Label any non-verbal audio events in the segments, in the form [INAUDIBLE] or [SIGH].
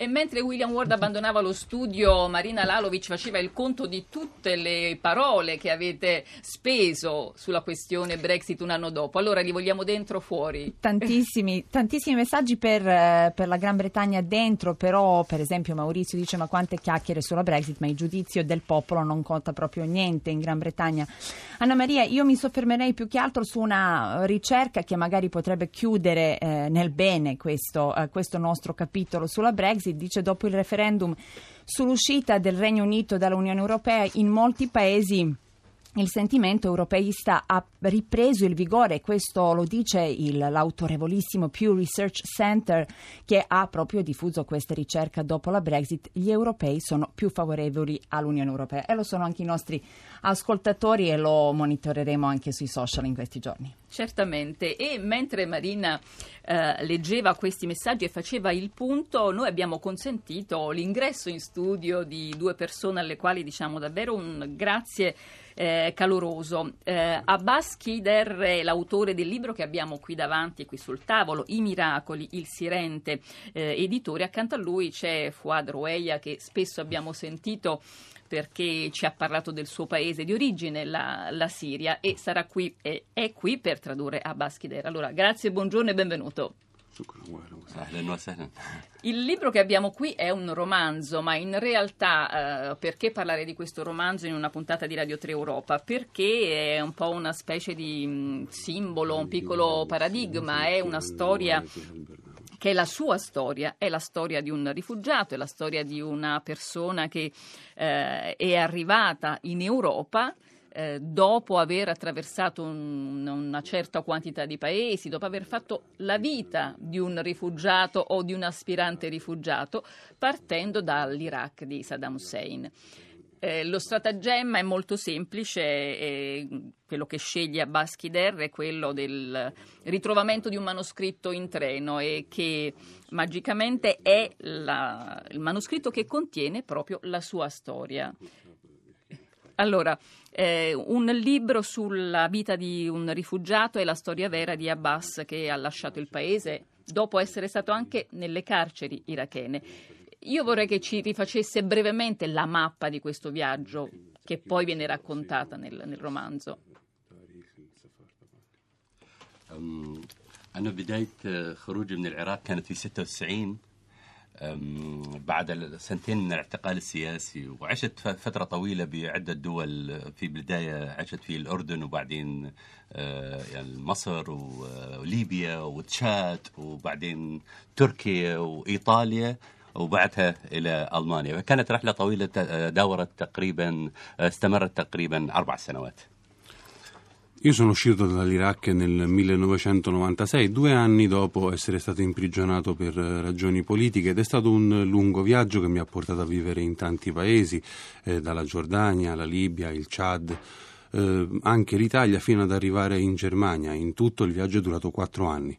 E mentre William Ward abbandonava lo studio, Marina Lalovic faceva il conto di tutte le parole che avete speso sulla questione Brexit un anno dopo. Allora li vogliamo dentro o fuori? Tantissimi, tantissimi messaggi per, eh, per, la Gran Bretagna dentro, però per esempio Maurizio dice ma quante chiacchiere sulla Brexit, ma il giudizio del popolo non conta proprio niente in Gran Bretagna. Anna Maria, io mi soffermerei più che altro su una ricerca che magari potrebbe chiudere eh, nel bene questo, eh, questo nostro capitolo sulla Brexit Brexit, dice dopo il referendum sull'uscita del Regno Unito dall'Unione Europea in molti paesi il sentimento europeista ha ripreso il vigore, questo lo dice il, l'autorevolissimo Pew Research Center che ha proprio diffuso questa ricerca dopo la Brexit. Gli europei sono più favorevoli all'Unione Europea e lo sono anche i nostri ascoltatori e lo monitoreremo anche sui social in questi giorni. Certamente, e mentre Marina eh, leggeva questi messaggi e faceva il punto, noi abbiamo consentito l'ingresso in studio di due persone alle quali diciamo davvero un grazie eh, caloroso. Eh, Abbas Kider è l'autore del libro che abbiamo qui davanti, qui sul tavolo, I miracoli, il Sirente, eh, editore. Accanto a lui c'è Fuad Roueia che spesso abbiamo sentito perché ci ha parlato del suo paese di origine, la, la Siria, e sarà qui, è qui per tradurre Abbas Kider. Allora, grazie, buongiorno e benvenuto. Il libro che abbiamo qui è un romanzo, ma in realtà eh, perché parlare di questo romanzo in una puntata di Radio 3 Europa? Perché è un po' una specie di mh, mm, simbolo, un piccolo paradigma, è una storia che è la sua storia, è la storia di un rifugiato, è la storia di una persona che eh, è arrivata in Europa eh, dopo aver attraversato un, una certa quantità di paesi, dopo aver fatto la vita di un rifugiato o di un aspirante rifugiato, partendo dall'Iraq di Saddam Hussein. Eh, lo stratagemma è molto semplice, eh, quello che sceglie Abbas Kider è quello del ritrovamento di un manoscritto in treno e che magicamente è la, il manoscritto che contiene proprio la sua storia. Allora, eh, un libro sulla vita di un rifugiato è la storia vera di Abbas che ha lasciato il paese dopo essere stato anche nelle carceri irachene. Io vorrei che ci rifacesse brevemente la mappa di questo viaggio che poi viene raccontata nel, nel romanzo. أنا بداية خروجي من العراق كانت في 96 بعد سنتين من الاعتقال السياسي وعشت فترة طويلة بعدة دول في البداية عشت في الأردن وبعدين يعني مصر وليبيا وتشاد وبعدين تركيا وإيطاليا وبعدها إلى ألمانيا. فكانت رحلة طويلة داورت تقريبا استمرت تقريبا أربع سنوات. Io sono uscito dall'Iraq nel 1996, due anni dopo essere stato imprigionato per ragioni politiche ed è stato un lungo viaggio che mi ha portato a vivere in tanti paesi, eh, dalla Giordania, la Libia, il Chad, eh, anche l'Italia fino ad arrivare in Germania. In tutto il viaggio è durato quattro anni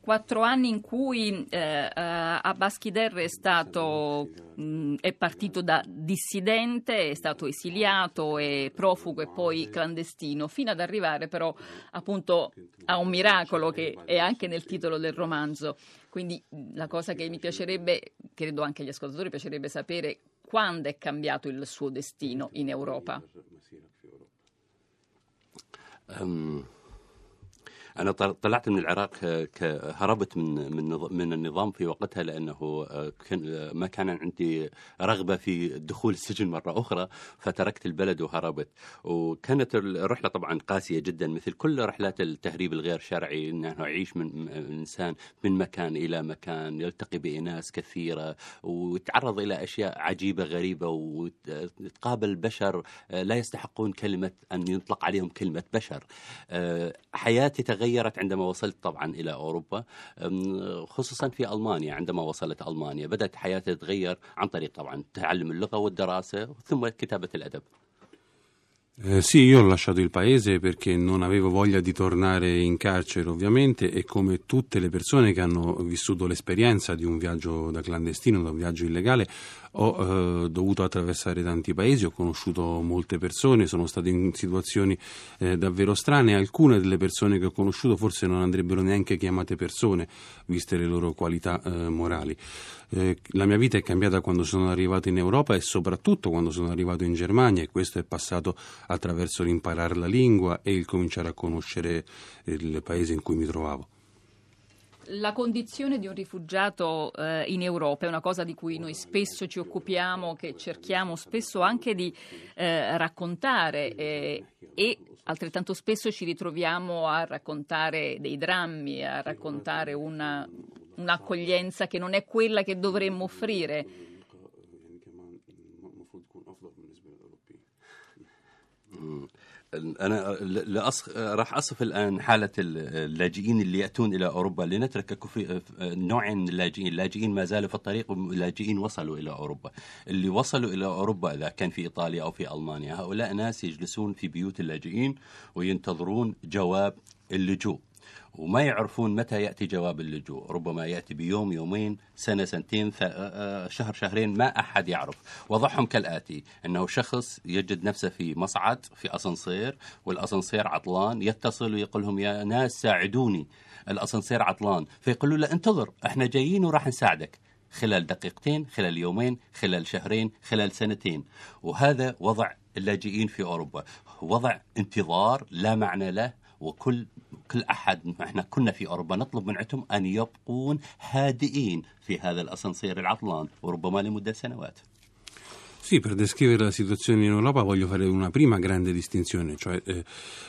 quattro anni in cui eh, eh Abbas Kider è, stato, mh, è partito da dissidente, è stato esiliato, è profugo e poi clandestino, fino ad arrivare però appunto a un miracolo che è anche nel titolo del romanzo. Quindi la cosa che mi piacerebbe, credo anche agli ascoltatori piacerebbe sapere, quando è cambiato il suo destino in Europa. Um. أنا طلعت من العراق هربت من من من النظام في وقتها لأنه ما كان عندي رغبة في دخول السجن مرة أخرى فتركت البلد وهربت. وكانت الرحلة طبعا قاسية جدا مثل كل رحلات التهريب الغير شرعي انه يعيش من إنسان من مكان إلى مكان يلتقي بإناس كثيرة ويتعرض إلى أشياء عجيبة غريبة وتقابل بشر لا يستحقون كلمة أن يطلق عليهم كلمة بشر. حياتي تغيرت عندما وصلت طبعا إلى أوروبا خصوصا في ألمانيا عندما وصلت ألمانيا بدأت حياتي تتغير عن طريق طبعا تعلم اللغة والدراسة ثم كتابة الأدب Eh, sì, io ho lasciato il paese perché non avevo voglia di tornare in carcere, ovviamente, e come tutte le persone che hanno vissuto l'esperienza di un viaggio da clandestino, da un viaggio illegale, ho eh, dovuto attraversare tanti paesi, ho conosciuto molte persone, sono stato in situazioni eh, davvero strane. Alcune delle persone che ho conosciuto forse non andrebbero neanche chiamate persone, viste le loro qualità eh, morali. Eh, la mia vita è cambiata quando sono arrivato in Europa e soprattutto quando sono arrivato in Germania e questo è passato attraverso l'imparare la lingua e il cominciare a conoscere il paese in cui mi trovavo. La condizione di un rifugiato eh, in Europa è una cosa di cui noi spesso ci occupiamo, che cerchiamo spesso anche di eh, raccontare eh, e altrettanto spesso ci ritroviamo a raccontare dei drammi, a raccontare una, un'accoglienza che non è quella che dovremmo offrire. أنا لأص... راح أصف الآن حالة اللاجئين اللي يأتون إلى أوروبا لنترك في نوعين من اللاجئين، اللاجئين ما زالوا في الطريق واللاجئين وصلوا إلى أوروبا. اللي وصلوا إلى أوروبا إذا كان في إيطاليا أو في ألمانيا، هؤلاء ناس يجلسون في بيوت اللاجئين وينتظرون جواب اللجوء. وما يعرفون متى يأتي جواب اللجوء، ربما يأتي بيوم يومين سنة سنتين شهر شهرين ما أحد يعرف، وضعهم كالآتي إنه شخص يجد نفسه في مصعد في أسانسير والأسانسير عطلان يتصل ويقول لهم يا ناس ساعدوني. الأسانسير عطلان، فيقولوا له انتظر إحنا جايين وراح نساعدك. خلال دقيقتين خلال يومين خلال شهرين خلال سنتين. وهذا وضع اللاجئين في أوروبا. وضع انتظار لا معنى له وكل كل أحد إحنا كنا في أوروبا نطلب من عندهم أن يبقون هادئين في هذا الأسانسير العطلان وربما لمدة سنوات. Sì, per descrivere la situazione in Europa voglio fare una prima grande distinzione, cioè eh,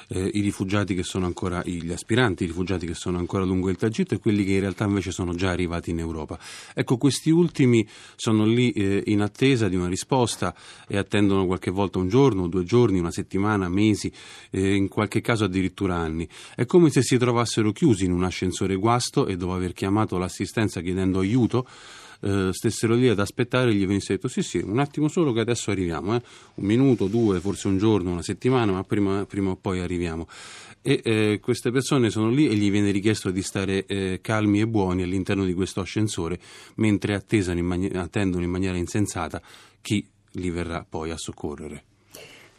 eh, i rifugiati che sono ancora, gli aspiranti, i rifugiati che sono ancora lungo il tragitto e quelli che in realtà invece sono già arrivati in Europa. Ecco, questi ultimi sono lì eh, in attesa di una risposta e attendono qualche volta un giorno, due giorni, una settimana, mesi, eh, in qualche caso addirittura anni. È come se si trovassero chiusi in un ascensore guasto e dopo aver chiamato l'assistenza chiedendo aiuto, eh, stessero lì ad aspettare e gli venisse detto sì sì, un attimo solo che adesso arriviamo, eh? un minuto, due, forse un giorno, una settimana, ma prima, prima o poi arriviamo. E eh, queste persone sono lì e gli viene richiesto di stare eh, calmi e buoni all'interno di questo ascensore mentre in mani- attendono in maniera insensata chi li verrà poi a soccorrere.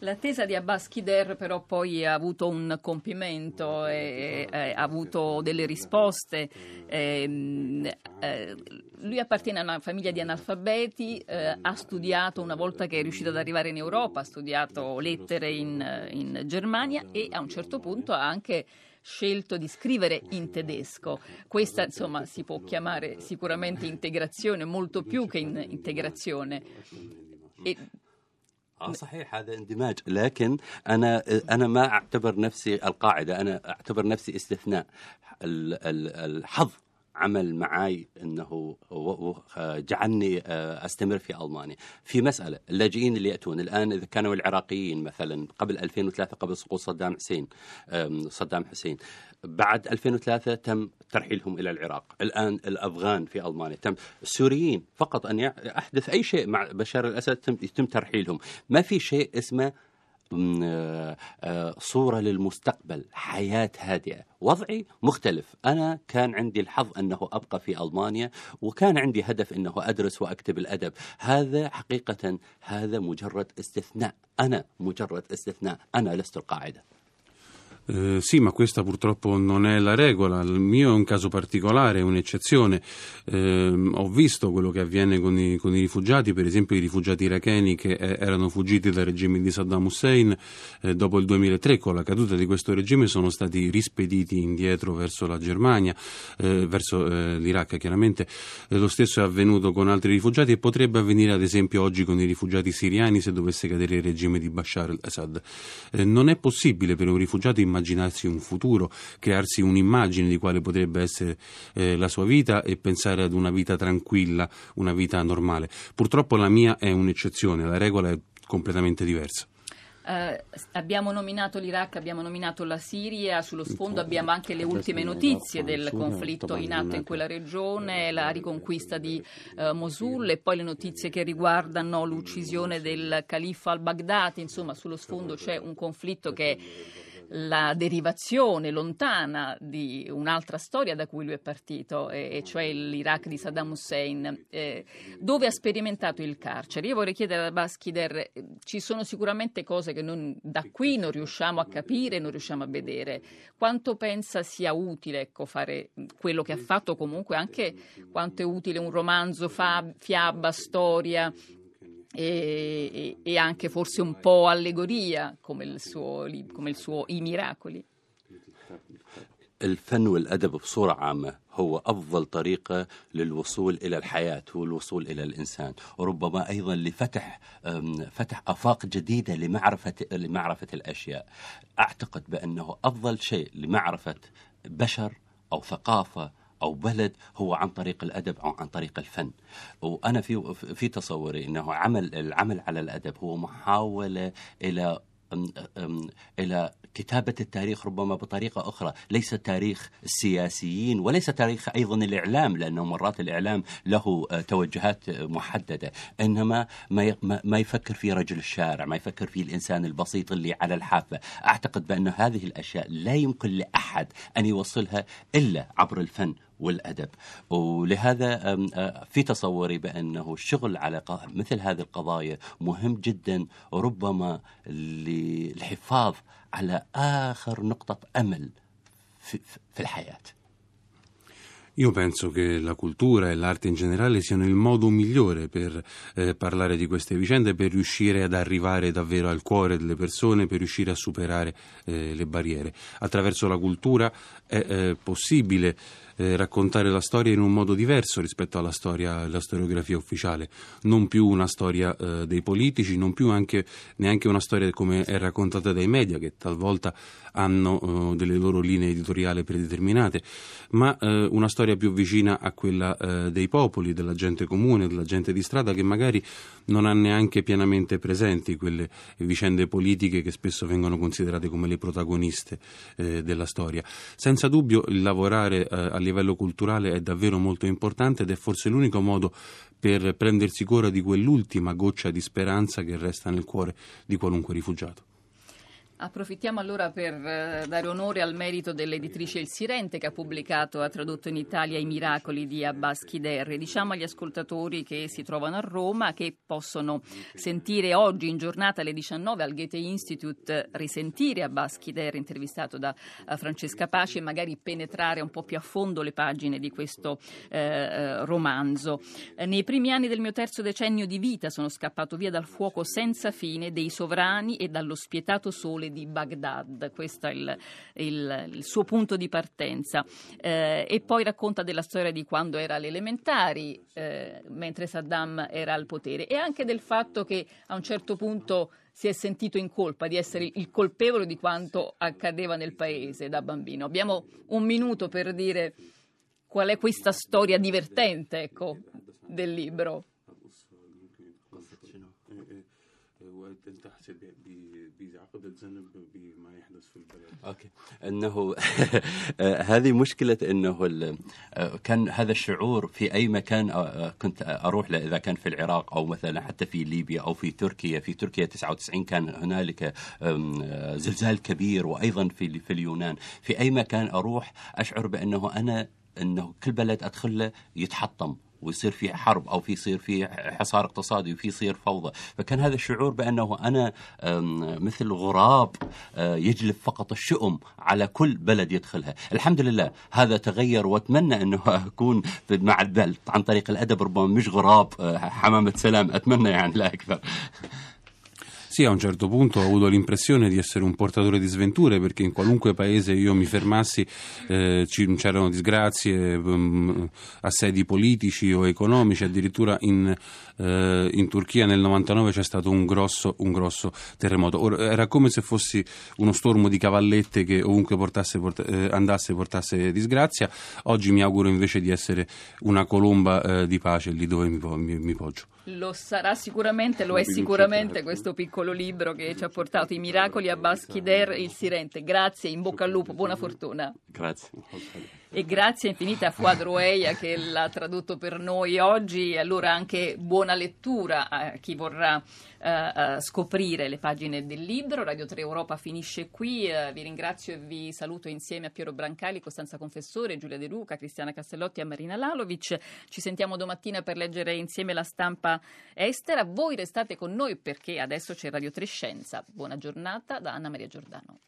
L'attesa di Abbas Kider però poi ha avuto un compimento e, e ha avuto delle risposte. Eh, eh, lui appartiene a una famiglia di analfabeti, eh, ha studiato una volta che è riuscito ad arrivare in Europa, ha studiato lettere in, in Germania e a un certo punto ha anche scelto di scrivere in tedesco. Questa insomma si può chiamare sicuramente integrazione, molto più che in integrazione. E آه صحيح هذا اندماج. لكن أنا أنا ما أعتبر نفسي القاعدة أنا أعتبر نفسي استثناء. الحظ. عمل معي إنه جعلني أستمر في ألمانيا. في مسألة اللاجئين اللي يأتون الآن إذا كانوا العراقيين مثلا قبل 2003 قبل سقوط صدام حسين صدام حسين بعد 2003 تم ترحيلهم إلى العراق. الآن الأفغان في ألمانيا تم السوريين فقط أن أحدث أي شيء مع بشار الأسد يتم ترحيلهم. ما في شيء اسمه صورة للمستقبل حياة هادئة. وضعي مختلف. أنا كان عندي الحظ أنه أبقى في ألمانيا وكان عندي هدف أنه أدرس وأكتب الأدب. هذا حقيقة هذا مجرد استثناء. أنا مجرد استثناء. أنا لست القاعدة. Eh, sì, ma questa purtroppo non è la regola. Il mio è un caso particolare, è un'eccezione. Eh, ho visto quello che avviene con i, con i, rifugiati, per esempio i rifugiati iracheni che eh, erano fuggiti dal regime di Saddam Hussein eh, dopo il 2003. Con la caduta di questo regime sono stati rispediti indietro verso la Germania, eh, verso eh, l'Iraq chiaramente. lo stesso è avvenuto con altri rifugiati e potrebbe avvenire ad esempio oggi con i rifugiati siriani se dovesse cadere il regime di Bashar al-Assad. non è possibile per un rifugiato immaginarsi un futuro, crearsi un'immagine di quale potrebbe essere eh, la sua vita e pensare ad una vita tranquilla, una vita normale. Purtroppo la mia è un'eccezione, la regola è completamente diversa. Eh, abbiamo nominato l'Iraq, abbiamo nominato la Siria, sullo sfondo abbiamo anche le ultime notizie del conflitto in atto in quella regione, la riconquista di eh, Mosul e poi le notizie che riguardano l'uccisione del califfo al-Baghdadi, insomma sullo sfondo c'è un conflitto che la derivazione lontana di un'altra storia da cui lui è partito, e cioè l'Iraq di Saddam Hussein, eh, dove ha sperimentato il carcere. Io vorrei chiedere a Baskider, ci sono sicuramente cose che non, da qui non riusciamo a capire, non riusciamo a vedere. Quanto pensa sia utile ecco, fare quello che ha fatto comunque, anche quanto è utile un romanzo, fab, fiaba, storia, E, e, e, anche forse un po' allegoria come il suo, come il suo I miracoli. الفن والأدب بصورة عامة هو أفضل طريقة للوصول إلى الحياة والوصول إلى الإنسان وربما أيضا لفتح فتح أفاق جديدة لمعرفة لمعرفة الأشياء أعتقد بأنه أفضل شيء لمعرفة بشر أو ثقافة أو بلد هو عن طريق الأدب أو عن طريق الفن. وأنا في في تصوري إنه عمل العمل على الأدب هو محاولة إلى إلى كتابة التاريخ ربما بطريقة أخرى، ليس تاريخ السياسيين وليس تاريخ أيضا الإعلام لأنه مرات الإعلام له توجهات محددة، إنما ما ما يفكر في رجل الشارع، ما يفكر في الإنسان البسيط اللي على الحافة، أعتقد بأن هذه الأشياء لا يمكن لأحد أن يوصلها إلا عبر الفن والادب ولهذا في تصوري بانه الشغل على مثل هذه القضايا مهم جدا ربما للحفاظ على اخر نقطه امل في, في الحياه Io penso che la cultura e l'arte in generale siano il modo migliore per eh, parlare di queste vicende, per riuscire ad arrivare davvero al cuore delle persone, per riuscire a superare eh, le barriere. Attraverso la cultura è eh, possibile eh, raccontare la storia in un modo diverso rispetto alla storia, alla storiografia ufficiale, non più una storia eh, dei politici, non più anche, neanche una storia come è raccontata dai media che talvolta hanno eh, delle loro linee editoriali predeterminate, ma eh, una storia più vicina a quella eh, dei popoli, della gente comune, della gente di strada che magari non ha neanche pienamente presenti quelle vicende politiche che spesso vengono considerate come le protagoniste eh, della storia. Senza dubbio il lavorare a livello culturale è davvero molto importante ed è forse l'unico modo per prendersi cura di quell'ultima goccia di speranza che resta nel cuore di qualunque rifugiato. Approfittiamo allora per eh, dare onore al merito dell'editrice Il Sirente che ha pubblicato, ha tradotto in Italia I miracoli di Abbas Chiderri. Diciamo agli ascoltatori che si trovano a Roma che possono sentire oggi in giornata alle 19 al Goethe Institute risentire Abbas Chiderri intervistato da uh, Francesca Paci e magari penetrare un po' più a fondo le pagine di questo eh, eh romanzo. Eh, nei primi anni del mio terzo decennio di vita sono scappato via dal fuoco senza fine dei sovrani e dallo spietato sole di Baghdad, questo è il, il, il suo punto di partenza. Eh, e poi racconta della storia di quando era alle elementari, eh, mentre Saddam era al potere, e anche del fatto che a un certo punto si è sentito in colpa di essere il colpevole di quanto accadeva nel paese da bambino. Abbiamo un minuto per dire qual è questa storia divertente ecco, del libro. يعقد الذنب بما يحدث في البلد. أوكي. إنه [LAUGHS] هذه مشكلة إنه كان هذا الشعور في أي مكان كنت أروح له إذا كان في العراق أو مثلا حتى في ليبيا أو في تركيا. في تركيا 99 كان هنالك زلزال كبير وأيضا في في اليونان. في أي مكان أروح أشعر بأنه أنا إنه كل بلد أدخل له يتحطم. ويصير في حرب أو في يصير في حصار اقتصادي وفي يصير فوضى. فكان هذا الشعور بأنه أنا مثل غراب يجلب فقط الشؤم على كل بلد يدخلها. الحمد لله هذا تغير وأتمنى أنه أكون مع البلد. عن طريق الأدب ربما مش غراب حمامة سلام أتمنى يعني لا أكثر. Sì, a un certo punto ho avuto l'impressione di essere un portatore di sventure perché in qualunque paese io mi fermassi eh, c'erano disgrazie, um, assedi politici o economici, addirittura in, eh, in, Turchia nel 99 c'è stato un grosso, un grosso terremoto. Ora, era come se fossi uno stormo di cavallette che ovunque portasse, porta, eh, andasse portasse disgrazia. Oggi mi auguro invece di essere una colomba eh, di pace lì dove mi, mi, mi poggio. Lo sarà sicuramente, lo è sicuramente questo piccolo libro che ci ha portato i miracoli a Baschider, il Sirente. Grazie, in bocca al lupo, buona fortuna. Grazie. E grazie infinita a Fuad Roeia che l'ha tradotto per noi oggi. Allora anche buona lettura a chi vorrà uh, scoprire le pagine del libro. Radio 3 Europa finisce qui. Uh, vi ringrazio e vi saluto insieme a Piero Brancali, Costanza Confessore, Giulia De Luca, Cristiana Castellotti e Marina Lalovic. Ci sentiamo domattina per leggere insieme la stampa estera. Voi restate con noi perché adesso c'è Radio 3 Scienza. Buona giornata da Anna Maria Giordano.